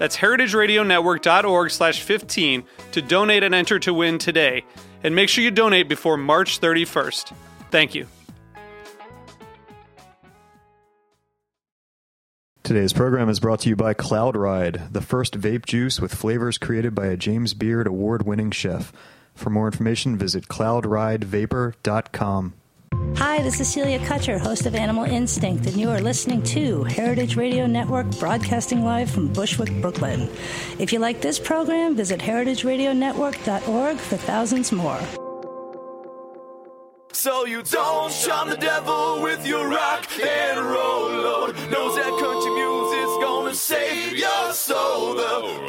That's heritageradionetwork.org slash 15 to donate and enter to win today. And make sure you donate before March 31st. Thank you. Today's program is brought to you by Cloud Ride, the first vape juice with flavors created by a James Beard award winning chef. For more information, visit cloudridevapor.com. Hi, this is Celia Kutcher, host of Animal Instinct, and you are listening to Heritage Radio Network broadcasting live from Bushwick, Brooklyn. If you like this program, visit heritageradionetwork.org for thousands more. So you don't shun the devil with your rock and roll load. Knows that country music's gonna save your soul. The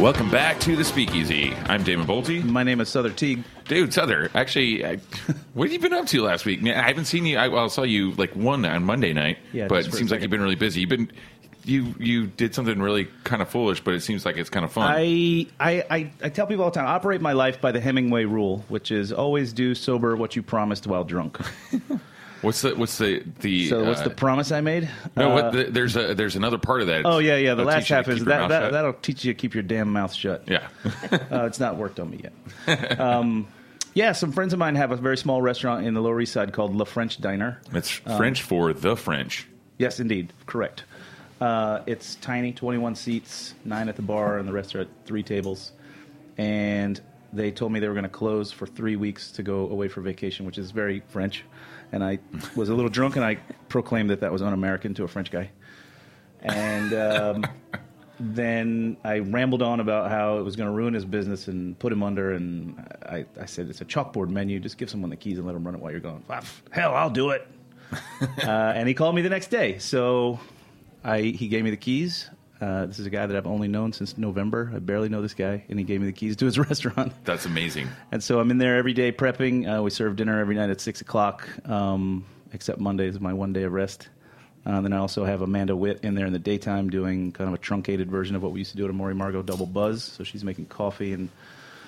Welcome back to the Speakeasy. I'm Damon Boelte. My name is Souther Teague. Dude, Souther, actually, I, what have you been up to last week? Man, I haven't seen you. I, well, I saw you like one on Monday night, Yeah, but it seems like you've been really busy. You've been you you did something really kind of foolish, but it seems like it's kind of fun. I, I, I, I tell people all the time, I operate my life by the Hemingway rule, which is always do sober what you promised while drunk. what's the what's the the So what's uh, the promise I made? no? Uh, what the, there's a there's another part of that. oh yeah, yeah. The last teach you to half is that, that that'll teach you to keep your damn mouth shut. yeah. Uh, it's not worked on me yet. um, yeah, some friends of mine have a very small restaurant in the Lower East Side called La French Diner. it's Um, French for the French. Yes, indeed, correct. Uh, it's tiny, 21 seats, nine at the bar, and the rest are at three tables. And they told me they were going to close for three weeks to go away for vacation, which is very French. And I was a little drunk, and I proclaimed that that was un-American to a French guy. And um, then I rambled on about how it was going to ruin his business and put him under. And I, I said, "It's a chalkboard menu. Just give someone the keys and let them run it while you're gone." "Ah, Hell, I'll do it. uh, and he called me the next day. So I he gave me the keys. Uh, this is a guy that I've only known since November. I barely know this guy, and he gave me the keys to his restaurant. That's amazing. And so I'm in there every day prepping. Uh, we serve dinner every night at six o'clock, um, except Monday is my one day of rest. Uh, then I also have Amanda Witt in there in the daytime doing kind of a truncated version of what we used to do at Amor y Amargo Double Buzz. So she's making coffee and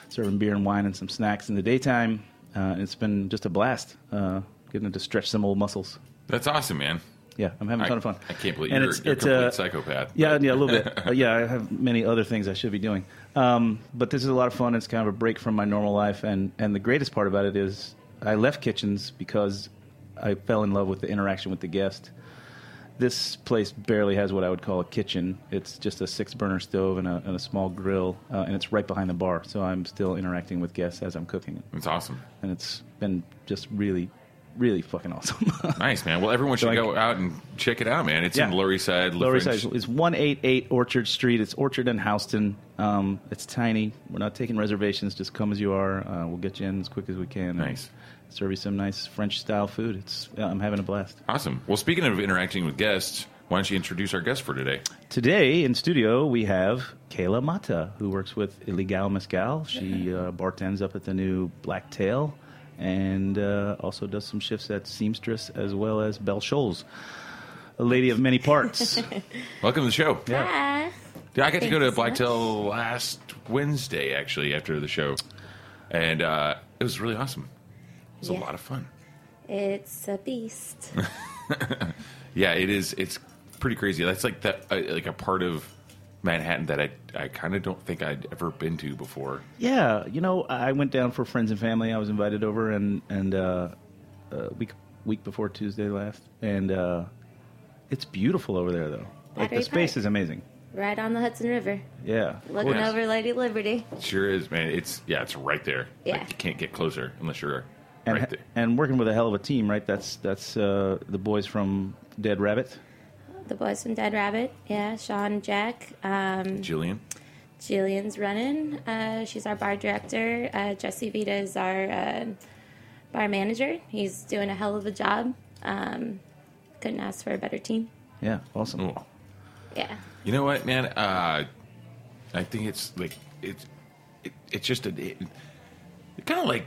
serving beer and wine and some snacks in the daytime. Uh, and it's been just a blast uh, getting to stretch some old muscles. That's awesome, man. Yeah, I'm having a ton of fun. I can't believe And you're, it's- you're it's, a complete uh, psychopath. Yeah, yeah, a little bit. Uh, yeah, I have many other things I should be doing. Um, but this is a lot of fun. It's kind of a break from my normal life, and and the greatest part about it is I left kitchens because I fell in love with the interaction with the guest. This place barely has what I would call a kitchen. It's just a six burner stove and a, and a small grill, uh, and it's right behind the bar. So I'm still interacting with guests as I'm cooking, It's awesome. and it's been just really, really fucking awesome. Nice, man. Well, everyone should So go out and check it out, man. It's in Yeah. Lower East Side. Lower East Side is 188 Orchard Street. It's Orchard and Houston. Um, it's tiny. We're not taking reservations. Just come as you are. Uh, we'll get you in as quick as we can. Nice. Serve you some nice French style food. It's yeah, I'm having a blast. Awesome. Well, speaking of interacting with guests, why don't you introduce our guest for today? Today in studio we have Kayla Mata, who works with Ilegal Mezcal. She uh, bartends up at the new Blacktail, and uh, also does some shifts at Seamstress as well as Belle Shoals. A lady of many parts. Welcome to the show. Hi. Yeah, I got to go you to so Blacktail last Wednesday, actually, after the show, and uh, it was really awesome. It was a lot of fun. It's a beast. Yeah, it is. It's pretty crazy. That's like that, uh, like a part of Manhattan that I, I kind of don't think I'd ever been to before. Yeah, you know, I went down for friends and family. I was invited over, and and uh, uh, week week before Tuesday last, and uh, it's beautiful over there, though. Like the Battery space Park. is amazing. Right on the Hudson River, Yeah. looking Yes. over Lady Liberty. It sure is, man. It's yeah, it's right there. Yeah. Like, you can't get closer unless you're And, right there. and working with a hell of a team, right? That's that's uh, the boys from Dead Rabbit. The boys from Dead Rabbit, yeah, Sean, Jack, um, Jillian. Jillian's running. Uh, she's our bar director. Uh, Jesse Vida is our uh, bar manager. He's doing a hell of a job. Um, couldn't ask for a better team. Yeah, awesome. Oh. Yeah. You know what, man? Uh, I think it's like it's it, it's just a it, kind of like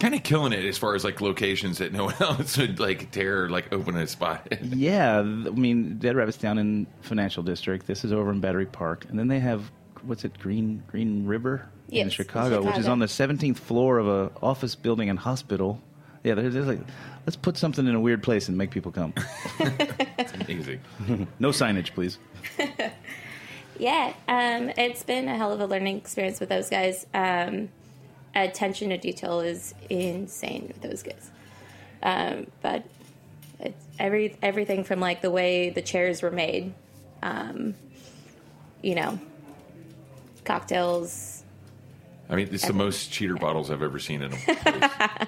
kind of killing it as far as like locations that no one else would like dare like open a spot. Yeah, I mean, Dead Rabbit's down in Financial District. This is over in Battery Park, and then they have what's it, Green Green River in Yes, in Chicago, which is on the 17th floor of a office building and hospital. Yeah, there's, there's like, let's put something in a weird place and make people come. It's amazing. no signage, please. Yeah, um, it's been a hell of a learning experience with those guys. Um, attention to detail is insane with those guys. Um, but it's every everything from like the way the chairs were made, um, you know, cocktails. I mean, it's the most cheater bottles I've ever seen in a place.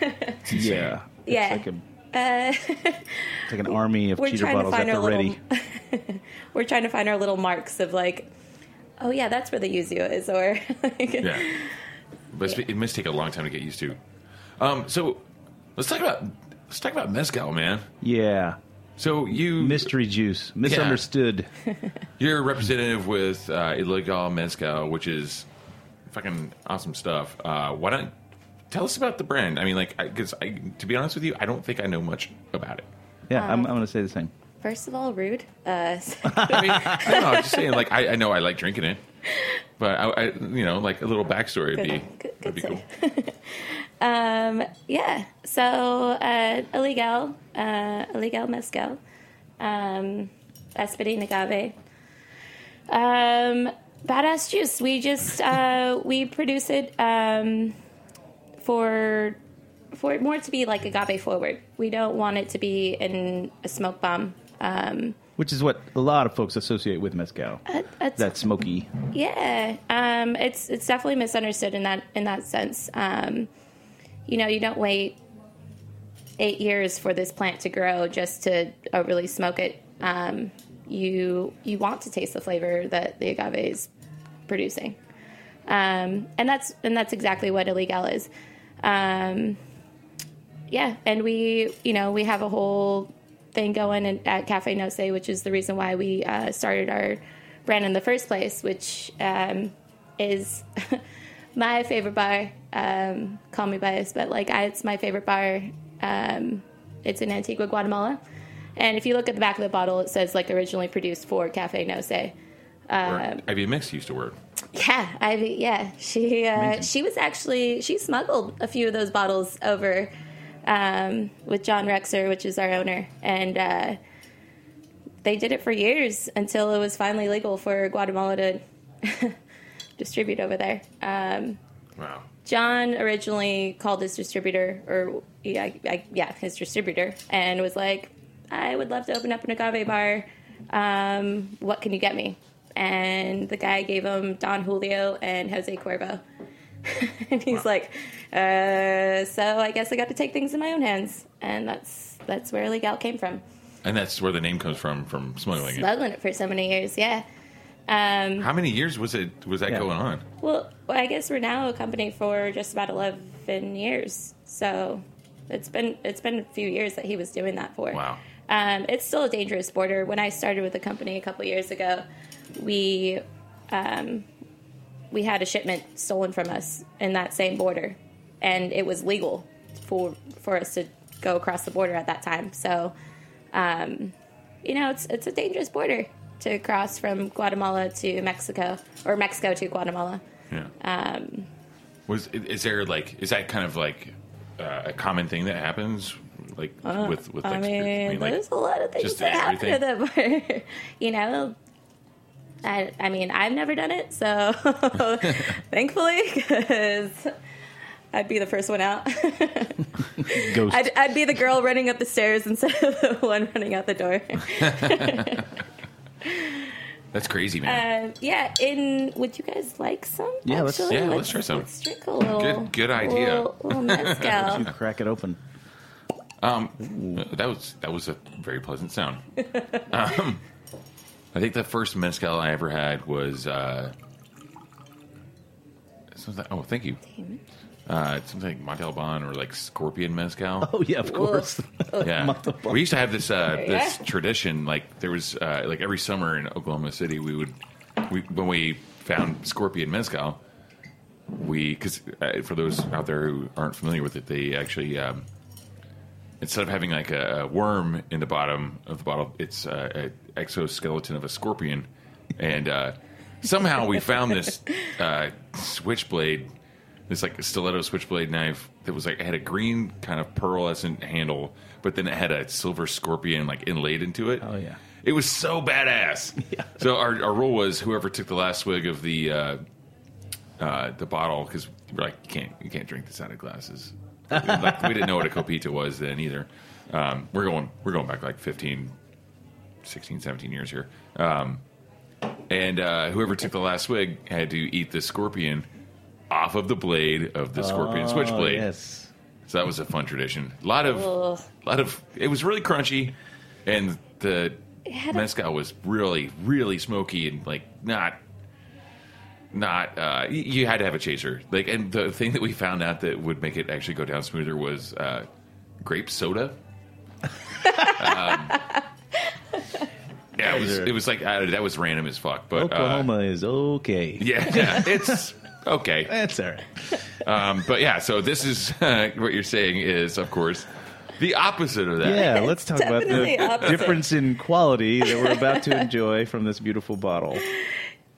It's. Yeah, Yeah. It's like, a, it's like an army of cheater bottles at find the our little. ready. we're trying to find our little marks of like, oh yeah, that's where the yuzu is, or like, Yeah, but it's- it must take a long time to get used to. Um, so let's talk about let's talk about mezcal, man. Yeah, So you mystery juice, misunderstood. You're a representative with uh, Ilegal Mezcal, which is fucking awesome stuff. Uh, why don't tell us about the brand? I mean, like, because I, to be honest with you, I don't think I know much about it. Yeah, I'm, Um, I'm going to say the same. First of all, rude. Uh, I mean, I don't know. I'm just saying, like, I, I know I like drinking it, but I, I you know, like a little backstory would be Good- would be cool. um, yeah. So uh, Ilegal, uh, Ilegal mezcal, um, Espadín agave, um, badass juice. We just uh, we produce it um, for for it more to be like agave forward. We don't want it to be in a smoke bomb. Um, Which is what a lot of folks associate with mezcal. it's- that smoky. Yeah, um, it's it's definitely misunderstood in that in that sense. Um, you know, you don't wait eight years for this plant to grow just to overly smoke it. Um, you you want to taste the flavor that the agave is producing, um, and that's and that's exactly what Ilegal is. Um, yeah, and we you know we have a whole thing going in, at Café No Sé, which is the reason why we uh, started our brand in the first place, which um, is my favorite bar. Um, call me biased, but like I, it's my favorite bar. Um, it's in Antigua, Guatemala, and if you look at the back of the bottle, it says like originally produced for Café No Sé. Where Ivy Mix used to work. Yeah, Ivy. Yeah, she uh, she was actually she smuggled a few of those bottles over um, with John Rexer, which is our owner, and uh, they did it for years until it was finally legal for Guatemala to distribute over there. Um, Wow. John originally called his distributor, or yeah, I, yeah, his distributor, and was like, "I would love to open up an agave bar. Um, what can you get me?" And the guy gave him Don Julio and Jose Cuervo, and he's like, uh, "So I guess I got to take things in my own hands," and that's that's where Legal came from. And that's where the name comes from, from smuggling it. Smuggling it for so many years, yeah. Um, How many years was it? Was that Yeah. going on? Well, well, I guess we're now a company for just about eleven years. So it's been it's been a few years that he was doing that for. Wow. Um, it's still a dangerous border. When I started with the company a couple years ago, we um, we had a shipment stolen from us in that same border, and it was legal for for us to go across the border at that time. So, um, you know, it's it's a dangerous border to cross from Guatemala to Mexico or Mexico to Guatemala. Yeah. Um, Was is there like is that kind of like uh, a common thing that happens like with with like Uh, I mean, like, there's a lot of things that happen everything? to that border. you know, I, I mean, I've never done it, so thankfully, because I'd be the first one out. Ghost. I'd, I'd be the girl running up the stairs instead of the one running out the door. That's crazy, man. Um, yeah, in would you guys like some? Yeah, let's- actually? yeah, let's try some. Let's drink a little. Good- good idea. Little, little mezcal. Crack it open. Um, that was that was a very pleasant sound. um, I think the first mezcal I ever had was uh, something. Oh, thank you. Uh, something like Monte Alban or like Scorpion mezcal. Oh yeah, of course. Yeah, Monte Alban. we used to have this uh, this go. tradition. Like there was uh, like every summer in Oklahoma City, we would we when we found Scorpion mezcal, we because uh, for those out there who aren't familiar with it, they actually um, instead of having like a, a worm in the bottom of the bottle, it's uh, an exoskeleton of a scorpion, and uh, somehow we found this uh, switchblade, this like stiletto switchblade knife that was like it had a green kind of pearlescent handle, but then it had a silver scorpion like inlaid into it. Oh, yeah. it was so badass. Yeah. So our, our rule was whoever took the last swig of the uh, uh, the bottle because we're like you can't you can't drink this out of glasses. Like, we didn't know what a copita was then either. Um, we're going we're going back like 15, 16, 17 years here. Um, and uh, whoever took the last swig had to eat the scorpion off of the blade of the scorpion Oh, switchblade. Yes. So that was a fun tradition. A lot of, lot of. It was really crunchy, and the had a- mezcal was really, really smoky and like not, not. Uh, you had to have a chaser. Like, and the thing that we found out that would make it actually go down smoother was uh, grape soda. um, yeah, it was. It was like uh, that was random as fuck. But uh, Oklahoma is okay. yeah, yeah, it's okay. That's all right. Um, but yeah, so this is uh, what you're saying is, of course, the opposite of that. Yeah, let's talk about the opposite. difference in quality that we're about to enjoy from this beautiful bottle.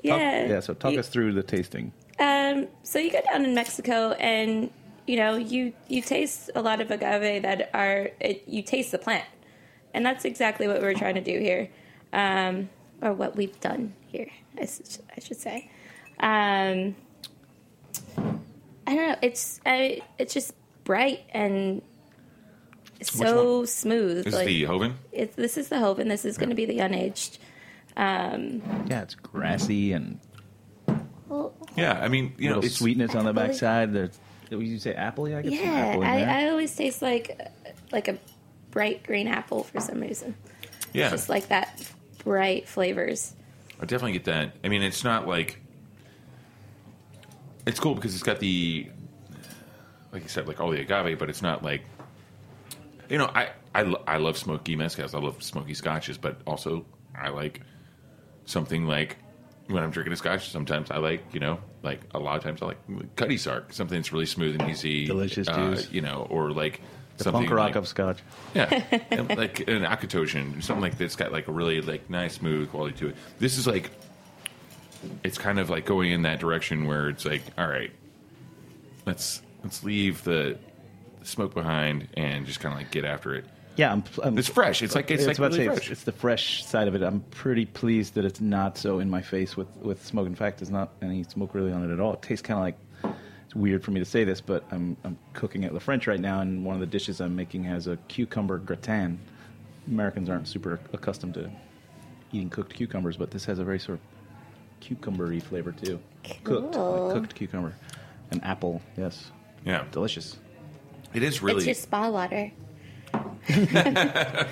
Talk- Yeah. yeah, so talk You- us through the tasting. Um, so you go down in Mexico, and you know you you taste a lot of agave that are it, you taste the plant, and that's exactly what we're trying to do here, um, or what we've done here, I should say. Um, I don't know. It's I, it's just bright and so smooth. This is the Joven. it's, this is the Joven. This is going to be the unaged. Um, Yeah, it's grassy and well, Yeah, I mean, you know, it's sweetness on the Really? backside. There's, would you say appley? I get some Yeah, apple I. I always taste like like a bright green apple for some reason. yeah. Just like that bright flavors. I definitely get that. I mean, it's not like it's cool because it's got the like you said, like all the agave, but it's not like you know, I I, I love smoky mezcals. I love smoky scotches, but also I like something like when I'm drinking a scotch. Sometimes I like you know, like a lot of times I like Cutty Sark, something that's really smooth and easy, Delicious uh, juice. you know, or like the something punk rock like, of scotch. yeah, and like an Auchentoshan, something like that's got like a really like nice smooth quality to it. This is like, it's kind of like going in that direction where it's like, all right, let's let's leave the smoke behind and just kind of like get after it. Yeah, I'm, I'm, It's fresh. It's like- it's I like was about to really say, fresh. It's, it's the fresh side of it. I'm pretty pleased that it's not so in my face with with smoke. In fact, there's not any smoke really on it at all. It tastes kind of like it's weird for me to say this, but I'm I'm cooking at the French right now, and one of the dishes I'm making has a cucumber gratin. Americans aren't super accustomed to eating cooked cucumbers, but this has a very sort of cucumbery flavor too. Cooked, like cooked cucumber, and apple. Yes, Yeah, delicious. it is really. It's your spa water.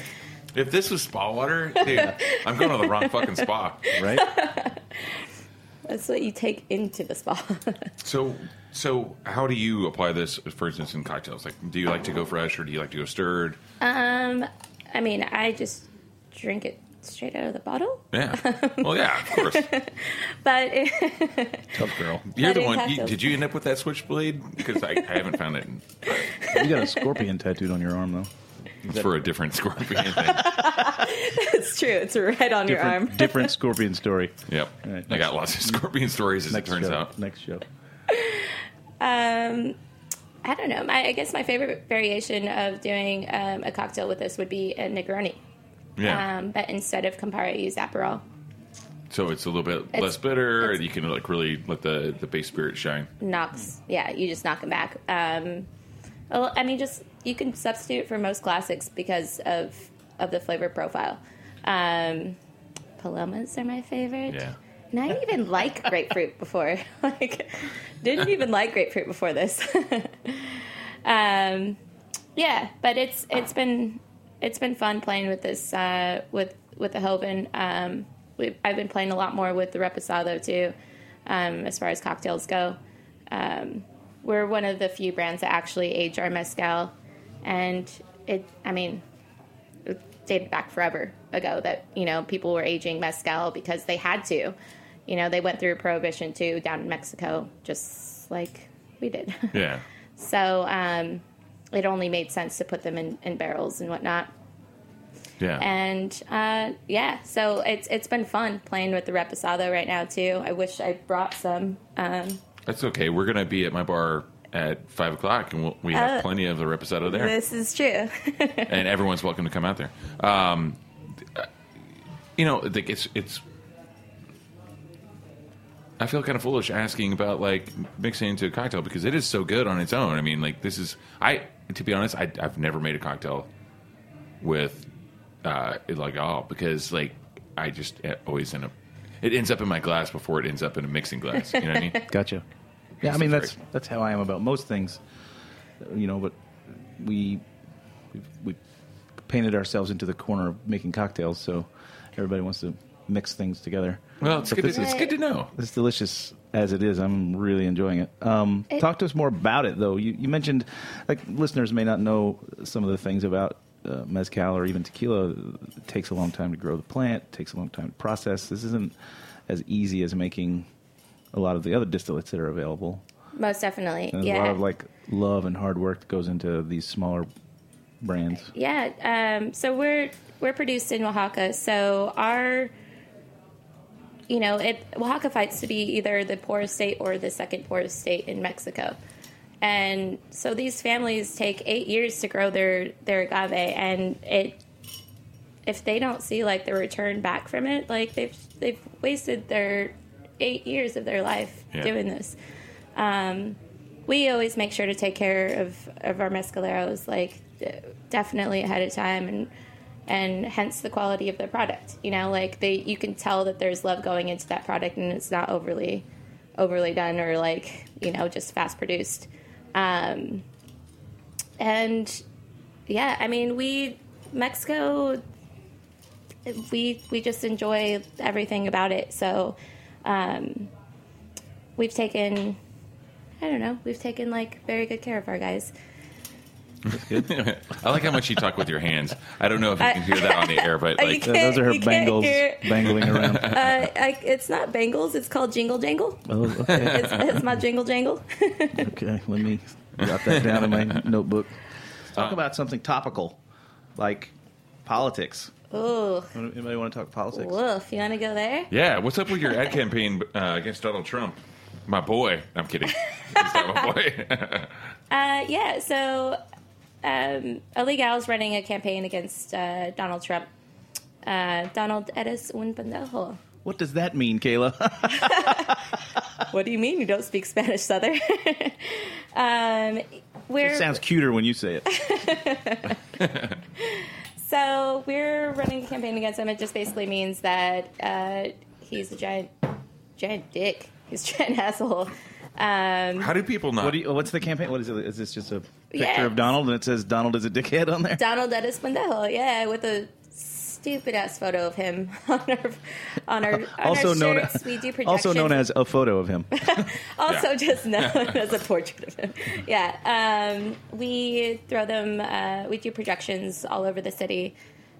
if this was spa water, dude, I'm going to the wrong fucking spa. Right? That's what you take into the spa. So, so how do you apply this, for instance, in cocktails? Like, do you like to go fresh or do you like to go stirred? um, I mean, I just drink it straight out of the bottle. Yeah. Well, yeah, of course. But Tough girl. You're the one. You, did you end up with that switchblade? Because I, I haven't found it. You got a scorpion tattooed on your arm though. It's for a different scorpion thing. it's true. It's right on your arm. different scorpion story. Yep. All right, I got lots of scorpion stories, as Next it turns show. out. Next show. Um, I don't know. My, I guess my favorite variation of doing um, a cocktail with this would be a Negroni. Yeah. Um, but instead of Campari, I use Aperol. So it's a little bit It's- less bitter, and you can like really let the the base spirit shine. knocks yeah you just knock them back um i mean just you can substitute for most classics because of of the flavor profile. Um palomas are my favorite. Yeah. and i didn't even like grapefruit before. Like didn't even like grapefruit before this. Um yeah but it's it's been it's been fun playing with this uh with with the Joven um we i've been playing a lot more with the reposado too um as far as cocktails go. Um we're one of the few brands that actually age our mezcal and it i mean it dated back forever ago that you know people were aging mezcal because they had to you know they went through prohibition too down in mexico just like we did Yeah. so um, it only made sense to put them in, in barrels and whatnot. Yeah. And uh, yeah, so it's it's been fun playing with the reposado right now too. I wish I brought some. Um, That's okay. We're gonna be at my bar at five o'clock, and we'll, we have Uh, plenty of the reposado there, this is true. and everyone's welcome to come out there. Um, you know, like it's it's. I feel kind of foolish asking about like mixing into a cocktail because it is so good on its own. I mean, like this is I to be honest, I, I've never made a cocktail with uh, like all because like I just always end up it ends up in my glass before it ends up in a mixing glass. You know what I mean? Gotcha. Yeah, I mean that's great. that's how I am about most things. You know, but we we we painted ourselves into the corner of making cocktails, so everybody wants to mix things together. Well, it's good. this To, it's good to know. It's delicious as it is. I'm really enjoying it. Um, It- talk to us more about it, though. You, you mentioned, like, listeners may not know some of the things about uh, mezcal or even tequila. It takes a long time to grow the plant. It takes a long time to process. This isn't as easy as making a lot of the other distillates that are available. Most definitely, And yeah. a lot of like love and hard work that goes into these smaller brands. Yeah, um, so we're we're produced in Oaxaca. So our, you know, it Oaxaca fights to be either the poorest state or the second poorest state in Mexico, and so these families take eight years to grow their their agave, and it if they don't see like the return back from it, like they've they've wasted their eight years of their life Yeah. doing this. Um, we always make sure to take care of, of our mescaleros like definitely ahead of time and and hence the quality of the product you know like they you can tell that there's love going into that product and it's not overly overly done or like you know just fast produced um, and yeah i mean we mexico we we just enjoy everything about it so um, we've taken I don't know. We've taken like very good care of our guys. I like how much you talk with your hands. I don't know if you can hear that on the air, but like, can't- Those are her you bangles hear- bangling around. Uh, I, it's not bangles. It's called jingle jangle. oh, okay. It's, it's my jingle jangle. Okay, let me jot that down in my notebook. Let's talk about something topical, like politics. Ooh, Anybody want to talk politics? woof. You want to go there? yeah. What's up with your ad campaign uh, against Donald Trump? My boy. I'm kidding. He's not my boy. Uh, yeah. So, um, Ilegal is running a campaign against uh, Donald Trump. Uh, Donald eres un pendejo. What does that mean, Kayla? What do you mean you don't speak Spanish, Southern? um, we're it sounds cuter when you say it. So we're running a campaign against him. It just basically means that uh, he's a giant, giant dick. He's a giant asshole. Um, How do people know? What do you, what's the campaign? What is it? Is this just a picture Yeah. of Donald and it says Donald is a dickhead on there? Donald Eres Pendejo, yeah, with a stupid ass photo of him on our on our, on also our known shirts. we do projections. also known as a photo of him. also Yeah. just known as a portrait of him. Yeah, um, we throw them. Uh, we do projections all over the city.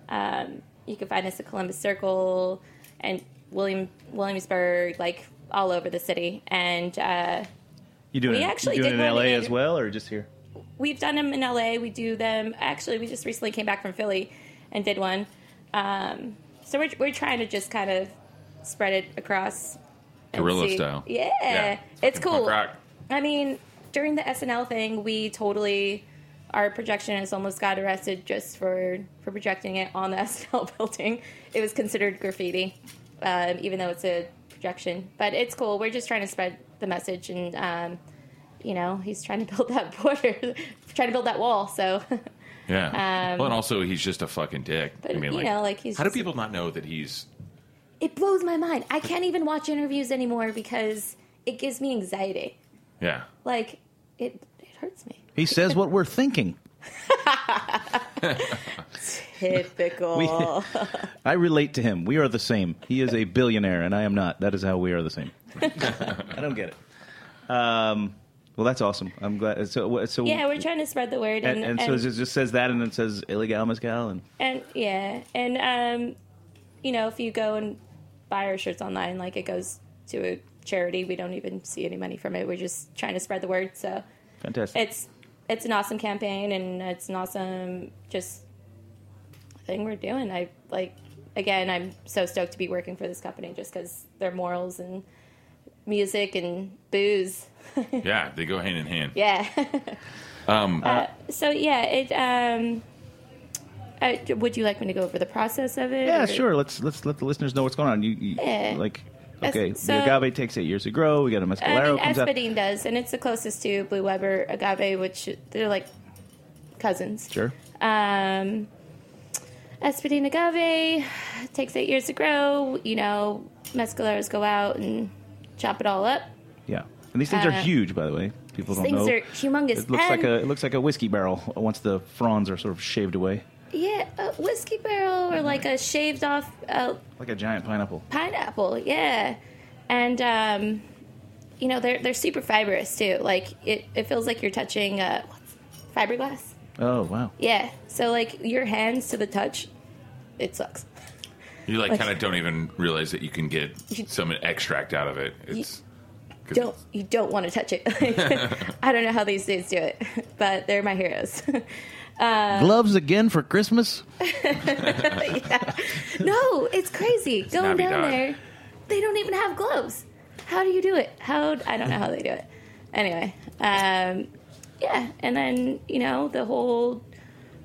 Um, you can find us at Columbus Circle and William Williamsburg, like all over the city. And uh, You doing We it, actually you doing did it in LA as well, or just here? we've done them in LA. We do them. Actually, we just recently came back from Philly and did one. Um, so we're we're trying to just kind of spread it across. Guerrilla style. Yeah, Yeah, it's fucking cool. I mean, during the SNL thing, we totally our projectionist almost got arrested just for for projecting it on the SNL building. It was considered graffiti. um, even though it's a projection. But it's cool. We're just trying to spread the message, and um, you know, he's trying to build that border, trying to build that wall. So, Yeah. well, and also he's just a fucking dick. Um, But, I mean, you like, know, like, he's how do just- people not know that he's? it blows my mind. I can't even watch interviews anymore because it gives me anxiety. Yeah. Like, it it hurts me. He says what we're thinking. Typical. I relate to him. We are the same. He is a billionaire, and I am not. That is how we are the same. I don't get it. Um, well, that's awesome. I'm glad. So, so yeah, we're trying to spread the word, and, and, and, so it just says that, and it says Ilegal mezcal, and And yeah, and um, you know, if you go and buy our shirts online, like it goes to a charity. We don't even see any money from it. We're just trying to spread the word. So fantastic. it's it's an awesome campaign, and it's an awesome just thing we're doing. I like again, I'm so stoked to be working for this company just because their morals and music and booze. Yeah, they go hand in hand. Yeah. Um, Uh, so yeah, it. Um, uh, would you like me to go over the process of it? yeah, or- sure. Let's let's let the listeners know what's going on. You, you Yeah. like okay? so- the agave takes eight years to grow. We got a mescalero I mean, comes out. Espadín does, and it's the closest to Blue Weber agave, which they're like cousins. Sure. Um, Espadín agave takes eight years to grow. You know, mescaleros go out and chop it all up. Yeah, and these things are Uh, huge, by the way. People don't Things know. are humongous. It looks like a it looks like a whiskey barrel once the fronds are sort of shaved away, yeah, a whiskey barrel or like a shaved off uh, like a giant pineapple. pineapple. Yeah, and um, you know they're they're super fibrous too. Like it, it feels like you're touching uh, fiberglass. Oh wow! Yeah. So like your hands to the touch, it sucks. You like like- kind of don't even realize that you can get You- some extract out of it. It's 'cause Don't you don't want to touch it. I don't know how these dudes do it, but they're my heroes. Uh, Gloves again for Christmas? no, it's crazy. Going down dog. there, they don't even have gloves. How do you do it? How I don't know how they do it. Anyway, um, yeah, and then you know the whole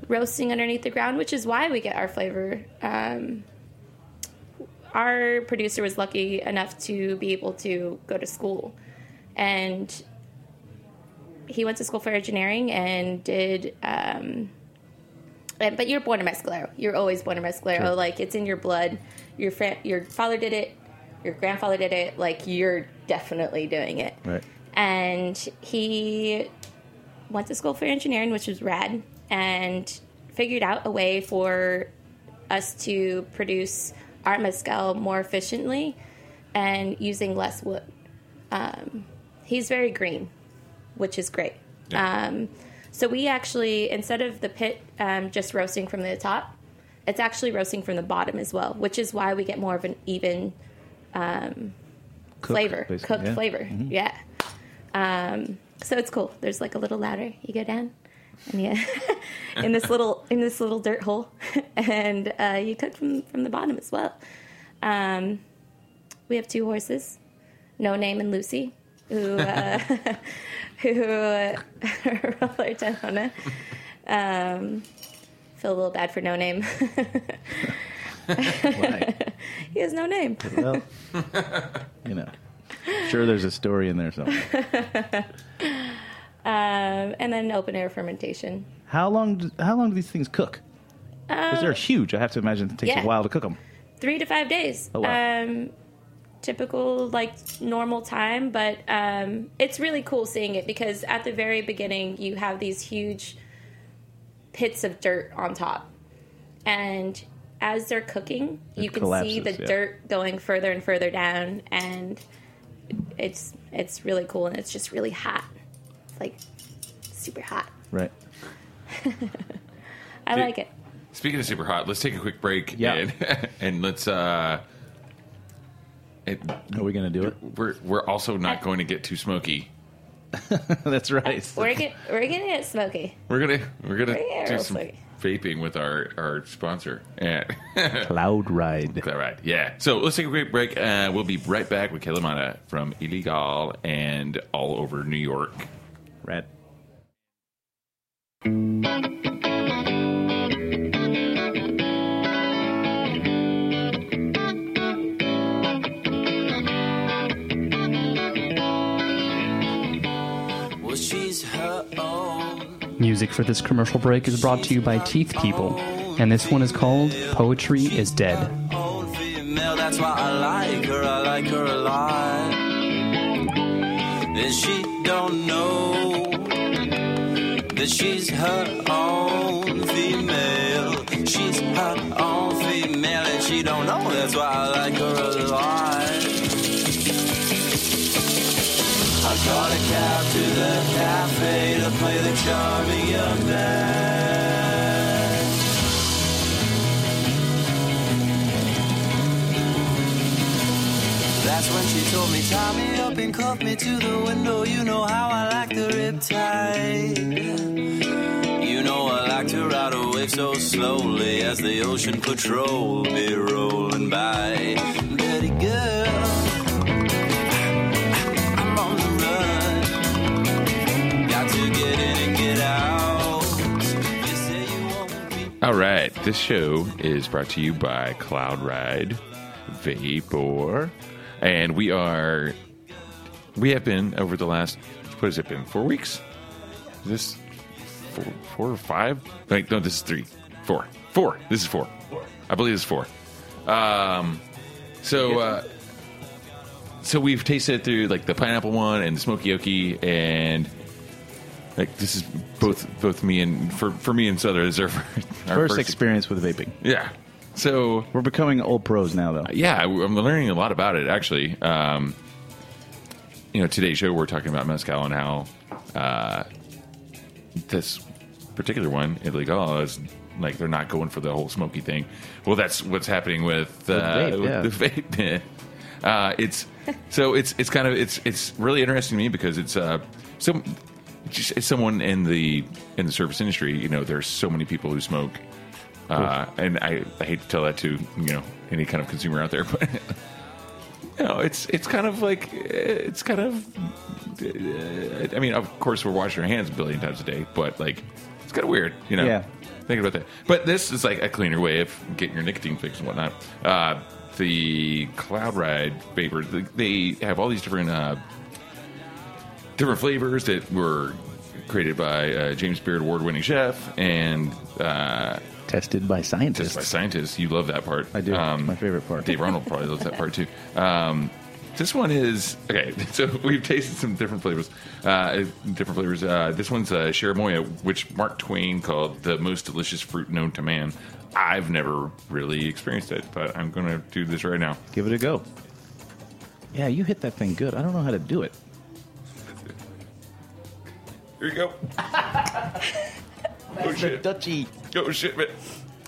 roasting underneath the ground, which is why we get our flavor. Um, our producer was lucky enough to be able to go to school, and he went to school for engineering and did. Um, and- but you're born a mescalero. You're always born a mescalero. Sure. Like it's in your blood. Your fa- your father did it. Your grandfather did it. Like you're definitely doing it Right. and he went to school for engineering, which was rad, and figured out a way for us to produce our mezcal more efficiently and using less wood. Um, he's very green, which is great. Yeah. Um, so we actually, instead of the pit um, just roasting from the top, it's actually roasting from the bottom as well, which is why we get more of an even um, Cook, flavor, basically, cooked yeah. flavor. Yeah. Um, so it's cool. There's like a little ladder. You go down, and yeah, in this little in this little dirt hole, and uh, you cook from from the bottom as well. Um, we have two horses, No Name and Lucy, who uh, who uh, roll our tahona. Um, feel a little bad for No Name. He has no name. well, you know, sure, there's a story in there somewhere. Um, and then open air fermentation. How long? Do, how long do these things cook? Because they're huge. I have to imagine it takes yeah. a while to cook them. three to five days. Oh, wow. Um, typical like normal time, but um, it's really cool seeing it because at the very beginning you have these huge pits of dirt on top, and as they're cooking, It you can see the yeah. dirt going further and further down, and it's it's really cool and it's just really hot. It's like super hot. Right. I Dude. like it. Speaking of super hot, let's take a quick break Yeah. and, and let's. uh it, Are we going to do it? We're we're also not going to get too smoky. That's right. We're going to get, we're gonna get smoky. We're gonna we're gonna Yeah, do some smoky. vaping with our our sponsor. Yeah. Cloud ride. All right, yeah. So let's take a quick break. Uh, we'll be right back with Kayla Mata from Ilegal and all over New York. Red. Music for this commercial break is brought to you by Teeth People, and this one is called Poetry is Dead. That's why I like her, I like her. And she don't know that she's her own female. She's her own female, and she don't know that's why I like her a lot. I got a cab to the cafe to play the charming young man. That's when she told me, tie me up and cuff me to the window. You know how I like the rip tight. You know I like to ride a wave so slowly as the ocean patrol be rolling by. Betty girl, All right, this show is brought to you by Cloud Ride Vapor, and we are we have been over the last what has it been four weeks? Is this four, four or five? Like no, this is three, four, four. This is four. four. I believe it's four. Um, so uh, so we've tasted through like the pineapple one and the smoky oaky and. Like this is both both me and for for me and Souther is our, our First experience with vaping. yeah. So We're becoming old pros now, though. yeah, I'm learning a lot about it actually. Um, you know, today's show we're talking about mezcal and how uh, this particular one, Ilegal, is like they're not going for the whole smoky thing. Well, that's what's happening with, uh, vape, yeah. with the vape. uh, it's so it's it's kind of it's it's really interesting to me because it's uh so just as someone in the in the service industry, you know, there's so many people who smoke. Uh, and I, I hate to tell that to you know any kind of consumer out there, but you know it's it's kind of like it's kind of uh, I mean of course we're washing our hands a billion times a day, but like it's kind of weird, you know. Yeah. Thinking about that, but this is like a cleaner way of getting your nicotine fix and whatnot. Uh, the Cloud Ride vapor, they have all these different uh, different flavors that were created by uh, James Beard award winning chef and uh, Tested by scientists. just by scientists. You love that part. I do. It's my favorite part. Dave Arnold probably loves that part too. Um, this one is okay. So we've tasted some different flavors. Uh, different flavors. Uh, this one's uh, Cherimoya, which Mark Twain called the most delicious fruit known to man. I've never really experienced it, but I'm going to do this right now. Give it a go. Yeah, you hit that thing good. I don't know how to do it. Here you go. oh shit! Dutchy. Oh shit, man.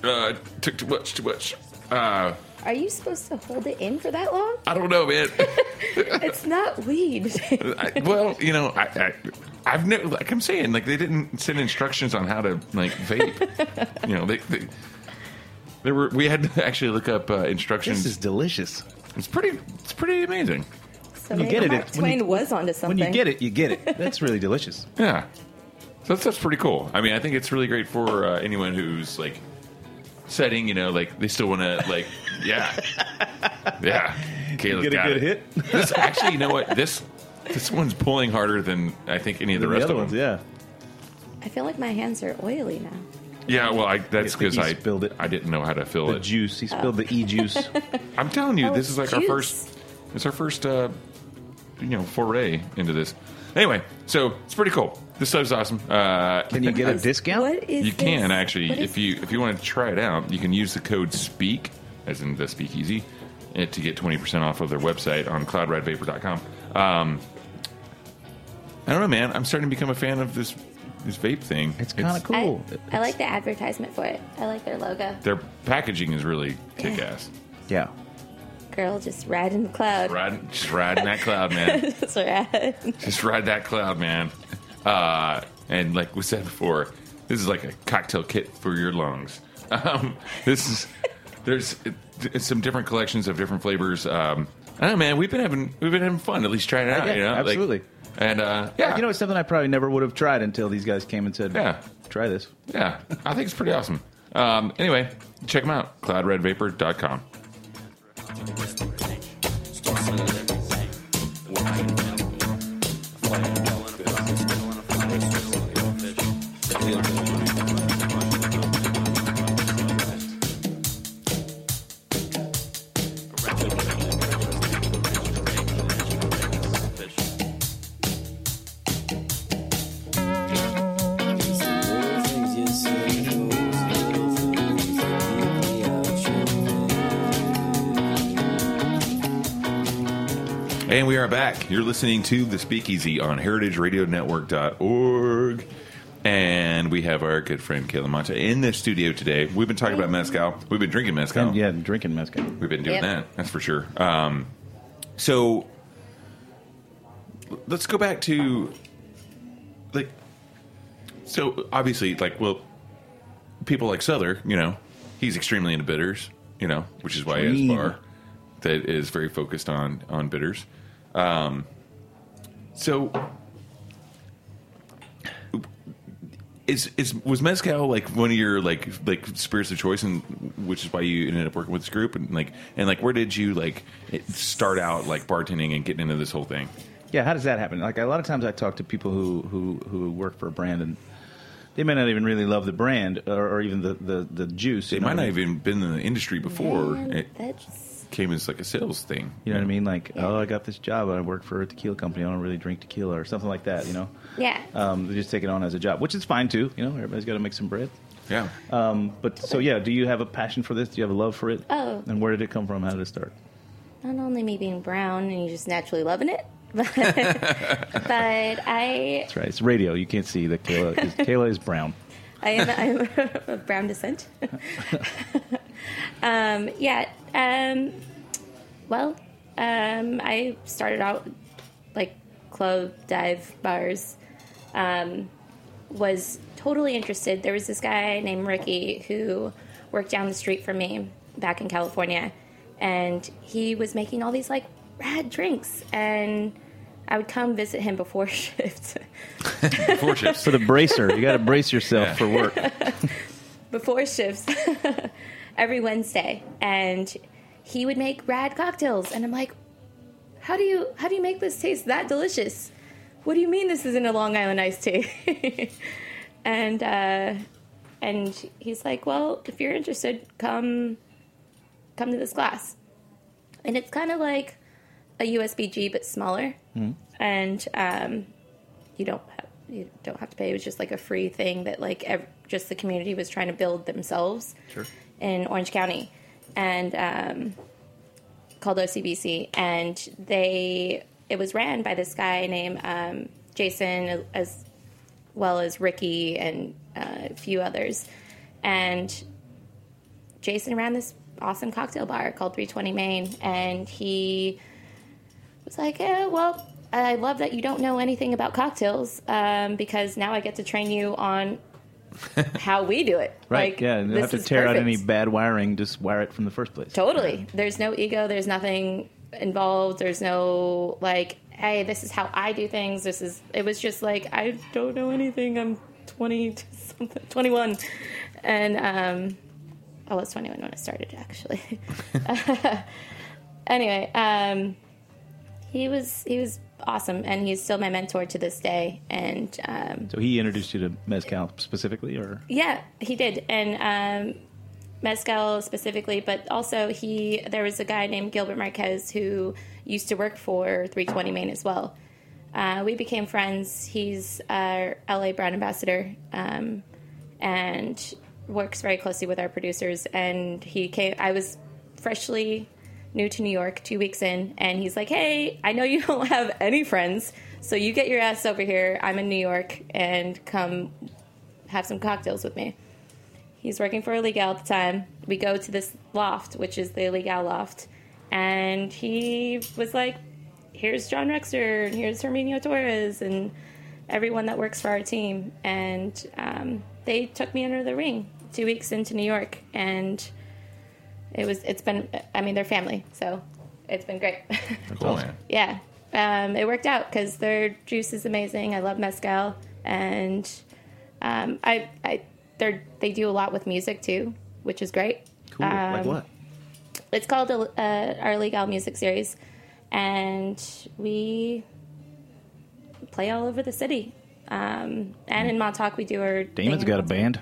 Uh, took too much. Too much. Uh, Are you supposed to hold it in for that long? I don't know, man. It's not weed. I, well, you know, I, I, I've never, like I'm saying, like they didn't send instructions on how to like vape. you know, they, they, there were. We had to actually look up uh, instructions. This is delicious. it's pretty. It's pretty amazing. So you get it, Mark it- when you- was onto something. When you get it, you get it. That's really delicious. Yeah. So that's, that's pretty cool. I mean, I think it's really great for uh, anyone who's like setting. You know, like they still want to like, yeah, yeah. Caleb Get a got good it. hit. This actually, you know what? This this one's pulling harder than I think any of the The rest other of ones, them. yeah. I feel like my hands are oily now. Yeah, well, I, that's because I spilled it. I didn't know how to fill The it. juice. He spilled the e juice. I'm telling you, Oh, this is like our juice. first. It's our first, uh, you know, foray into this. Anyway, so it's pretty cool. This stuff's awesome. Uh, Can you get a discount? What is you can this? actually, What if you if you want to try it out, you can use the code SPEAK, as in the speakeasy, eh, to get twenty percent off of their website on cloudridevapor.com. Um, I don't know, man. I'm starting to become a fan of this this vape thing. It's kind of I, cool. I like the advertisement for it. I like their logo. Their packaging is really kick ass. Yeah. Girl just riding the cloud. Riding, just riding that cloud, man. That's right. Just ride that cloud, man. Uh, and like we said before, this is like a cocktail kit for your lungs. Um, this is there's it's some different collections of different flavors. Um, I don't know, man. We've been having we've been having fun. At least trying it out. Yeah, you know, Like- absolutely. and uh, yeah, You know, it's something I probably never would have tried until these guys came and said, Yeah. try this. yeah, I think it's pretty awesome. Um, anyway, check them out. CloudRideVapor.com. And we are back. You're listening to The Speakeasy on heritageradionetwork.org. And we have our good friend Kayla Mata in the studio today. We've been talking about Mezcal. We've been drinking Mezcal. And, yeah, drinking mezcal. We've been doing Yep. that. That's for sure. Um, so let's go back to like. So obviously, like, well, people like Souther, you know, he's extremely into bitters, you know, which is why he has a Extreme. bar that is very focused on on bitters. Um, so. Is, is was mezcal like one of your like like spirits of choice, and which is why you ended up working with this group, and like and like where did you like start out like bartending and getting into this whole thing? Yeah, how does that happen? Like a lot of times, I talk to people who who who work for a brand, and they may not even really love the brand or, or even the the, the juice. They might not even been in the industry before Man, it that's came as like a sales thing. You know what I mean? Like, oh, I got this job. I work for a tequila company. I don't really drink tequila or something like that. You know? yeah. Um, they just take it on as a job, which is fine too. You know, everybody's got to make some bread. Yeah. Um, but so yeah, do you have a passion for this? Do you have a love for it? Oh. And where did it come from? How did it start? not only me being brown and you just naturally loving it, but, but I That's right. It's radio. You can't see that Kayla is, Kayla is brown. I am I'm of brown descent. um, yeah. Um, well, um, I started out like club dive bars. Um, was totally interested. There was this guy named Ricky who worked down the street from me back in California, and he was making all these like rad drinks and. I would come visit him before shift. Four chips. For the bracer, you got to brace yourself Yeah. for work. before shifts every Wednesday, and he would make rad cocktails, and I'm like, how do you how do you make this taste that delicious? What do you mean this isn't a Long Island iced tea? and uh, and he's like, well, if you're interested, come come to this class, and it's kind of like a USBG but smaller, and um, you don't have, you don't have to pay. It was just like a free thing that like ev- just the community was trying to build themselves in Orange County, and um, called OCBC, and they it was ran by this guy named um, Jason as well as Ricky and uh, a few others, and Jason ran this awesome cocktail bar called 320 Main, and he was like, "Yeah, well, I love that you don't know anything about cocktails um, because now I get to train you on how we do it." Right. Like, yeah. You don't have to tear out any bad wiring. Just wire it from the first place. Totally. There's no ego. There's nothing involved. There's no like, hey, this is how I do things. This is. It was just like I don't know anything. I'm 20 something, 21, and um, I was 21 when I started actually. anyway, um, he was he was awesome, and he's still my mentor to this day. And um, So he introduced you to mezcal specifically, or yeah, he did, and um, mezcal specifically, but also he there was a guy named Gilbert Marquez who used to work for 320 Main as well. Uh, we became friends. He's our LA brand ambassador um, and works very closely with our producers. And he came. I was freshly new to New York, two weeks in, and he's like, "Hey, I know you don't have any friends, so you get your ass over here. I'm in New York, and come have some cocktails with me." He's working for Ilegal at the time. We go to this loft, which is the Ilegal loft, and he was like, "Here's John Rexer, and here's Herminio Torres, and everyone that works for our team." And um, they took me under the ring two weeks into New York, and it was it's been I mean they're family, so it's been great. Cool, man. yeah, um, it worked out because their juice is amazing. I love mezcal, and um, I, I they they do a lot with music too, which is great. cool. like Um, what? It's called uh, our Ilegal Music Series, and we play all over the city. Um, and in Montauk, we do our. Damon's got a band.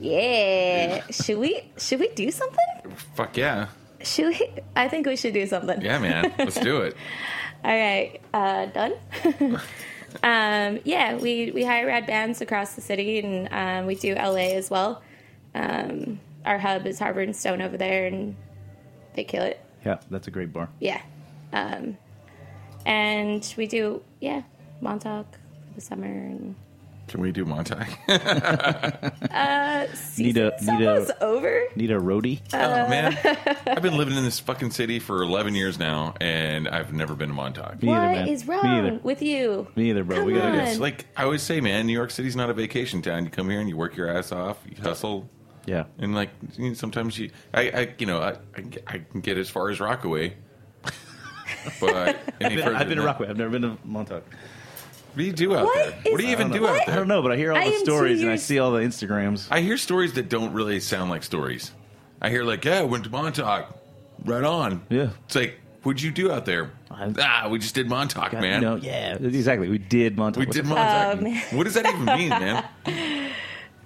Yeah. should we? Should we do something? Fuck yeah. Should we? I think we should do something. Yeah, man. Let's do it. All right, uh, done. um, yeah, we we hire rad bands across the city, and um, we do LA as well. Um, our hub is Harvard and Stone over there, and they kill it. Yeah, that's a great bar. Yeah, um, and we do yeah Montauk for the summer. And Can we do Montauk? Uh, need a it's need a over. need a roadie. oh, man. I've been living in this fucking city for 11 years now, and I've never been to Montauk. Me either, What man. is wrong with you? Me either, bro. Come we gotta on. It's like I always say, man, New York City's not a vacation town. You come here and you work your ass off, you hustle, Yeah. and like you know, sometimes you, I, I you know, I, I, can get- I can get as far as Rockaway, but any I've been, I've been to Rockaway. I've never been to Montauk. What do you do out What there? is- what do you even do What? out there? I don't know, but I hear all I the stories and I see all the Instagrams. I hear stories that don't really sound like stories. I hear like, yeah, I went to Montauk, right on. Yeah. it's like, what'd you do out there? I- ah, we just did Montauk, God, man. You know, yeah, exactly. We did Montauk. We did Montauk. Man. what does that even mean, man?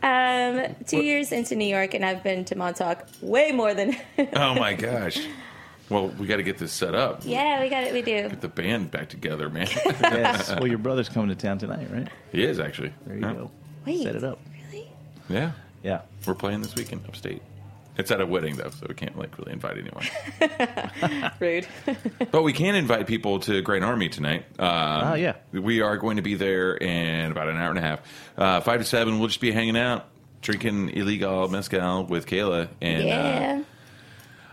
Um, two years into New York, and I've been to Montauk way more than. Oh my gosh. Well, we got to get this set up. yeah, we got it. We do. Get the band back together, man. yes. Well, your brother's coming to town tonight, right? he is actually. There you yeah. go. Wait, Set it up. Really? Yeah, Yeah. we're playing this weekend upstate. It's at a wedding though, so we can't like really invite anyone. Rude. but we can invite people to Grand Army tonight. Um, Oh, yeah. we are going to be there in about an hour and a half. Uh, five to seven, we'll just be hanging out, drinking Ilegal mezcal with Kayla, and uh, yeah.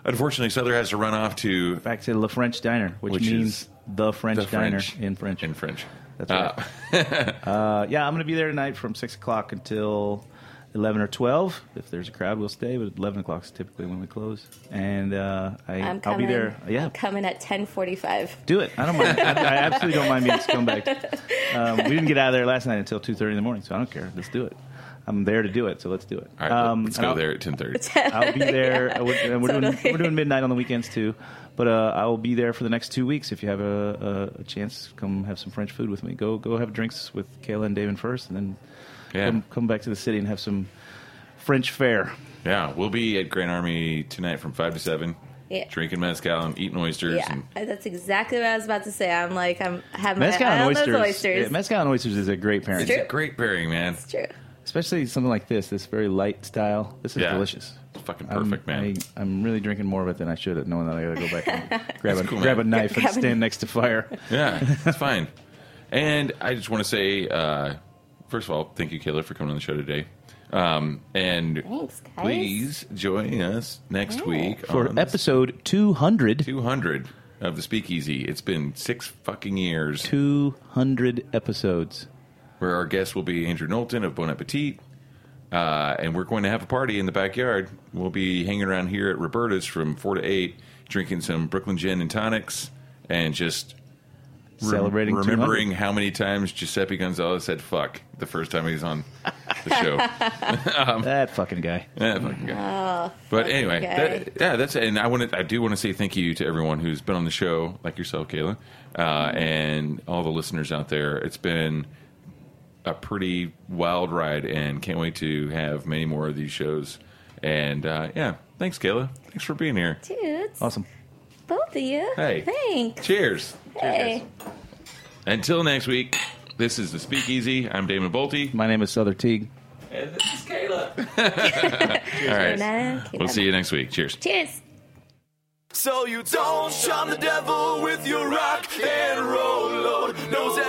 Unfortunately, Souther has to run off to Back to Le French Diner, which, Which means the French the Diner French in French. in French. That's right. Uh, yeah, I'm going to be there tonight from 6 o'clock until 11 or 12. If there's a crowd, we'll stay, but 11 o'clock is typically when we close. And uh, I, I'm I'll be there. Yeah, I'm coming at 10:45. do it. I don't mind. I, I absolutely don't mind being scumbag. Um, we didn't get out of there last night until 2.30 in the morning, so I don't care. Let's do it. I'm there to do it, so let's do it. All right, Um, let's go I'll- there at ten thirty. I'll be there. uh, We're, and we're, doing, we're doing midnight on the weekends too, but uh, I will be there for the next two weeks. If you have a, a, a chance, come have some French food with me. Go go have drinks with Kayla and David first, and then Yeah. come, come back to the city and have some French fare. Yeah, we'll be at Grand Army tonight from five to seven, Yeah. drinking mezcal and eating oysters. Yeah, And, that's exactly what I was about to say. I'm like, I'm having my Mezcal eye and on oysters. oysters. yeah, mezcal and oysters is a great pairing, it's a great pairing, man. It's true. Especially something like this. This very light style. This is Yeah. delicious. It's fucking I'm- perfect, man. I, I'm really drinking more of it than I should have, knowing that I got to go back and grab a cool, grab a man. knife and Grab a- stand next to fire. Yeah, it's fine. And I just want to say, uh, first of all, thank you, Kayla, for coming on the show today. Um, and Thanks, guys. please join us next week For on episode 200, 200 of the Speakeasy. It's been six fucking years. 200 episodes. Where our guest will be Andrew Knowlton of Bon Appetit. Uh, and we're going to have a party in the backyard. We'll be hanging around here at Roberta's from 4 to 8, drinking some Brooklyn gin and tonics, and just rem- Celebrating remembering how many times Giuseppe Gonzalez said fuck the first time he was on the show. That fucking guy. Yeah, fucking guy. but anyway, guy. that, yeah, that's and I want to. I do want to say thank you to everyone who's been on the show, like yourself, Kayla, uh, and all the listeners out there. It's been a pretty wild ride, and can't wait to have many more of these shows. And uh, yeah, thanks, Kayla. Thanks for being here. Dudes, Awesome. both of you. Hey. Thanks. Cheers. Hey. Until next week, this is the Speakeasy. I'm Damon Boelte. My name is Souther Teague. And this is Kayla. all right. Kayla. We'll see you next week. Cheers. Cheers. So you don't charm the devil with your rock and roll, Lord. Knows that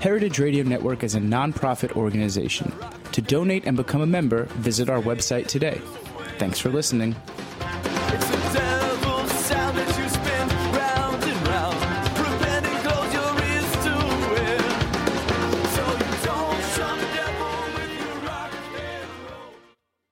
Heritage Radio Network is a nonprofit organization. To donate and become a member, visit our website today. Thanks for listening.